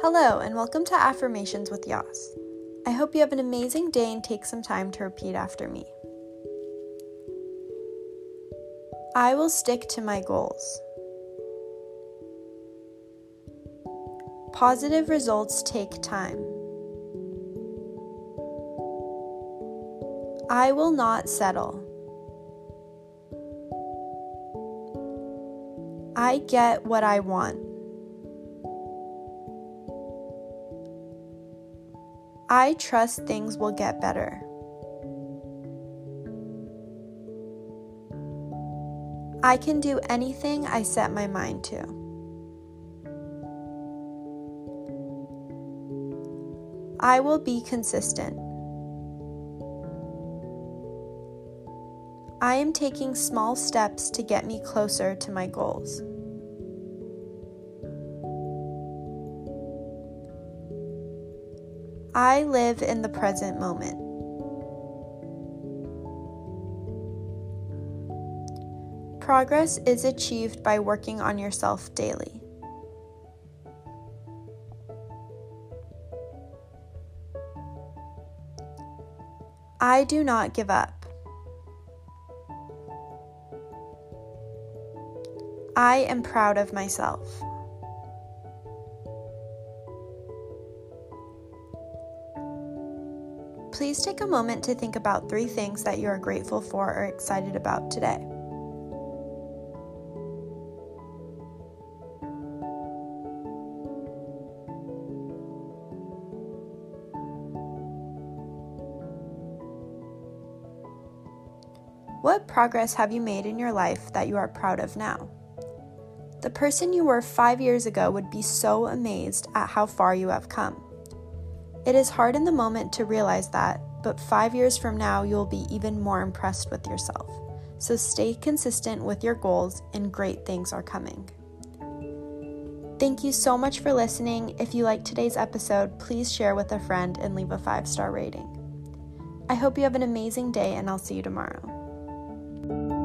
Hello, and welcome to Affirmations with Yas. I hope you have an amazing day and take some time to repeat after me. I will stick to my goals. Positive results take time. I will not settle. I get what I want. I trust things will get better. I can do anything I set my mind to. I will be consistent. I am taking small steps to get me closer to my goals. I live in the present moment. Progress is achieved by working on yourself daily. I do not give up. I am proud of myself. Please take a moment to think about three things that you are grateful for or excited about today. What progress have you made in your life that you are proud of now? The person you were five years ago would be so amazed at how far you have come. It is hard in the moment to realize that, but five years from now, you'll be even more impressed with yourself. So stay consistent with your goals, and great things are coming. Thank you so much for listening. If you liked today's episode, please share with a friend and leave a five star rating. I hope you have an amazing day, and I'll see you tomorrow.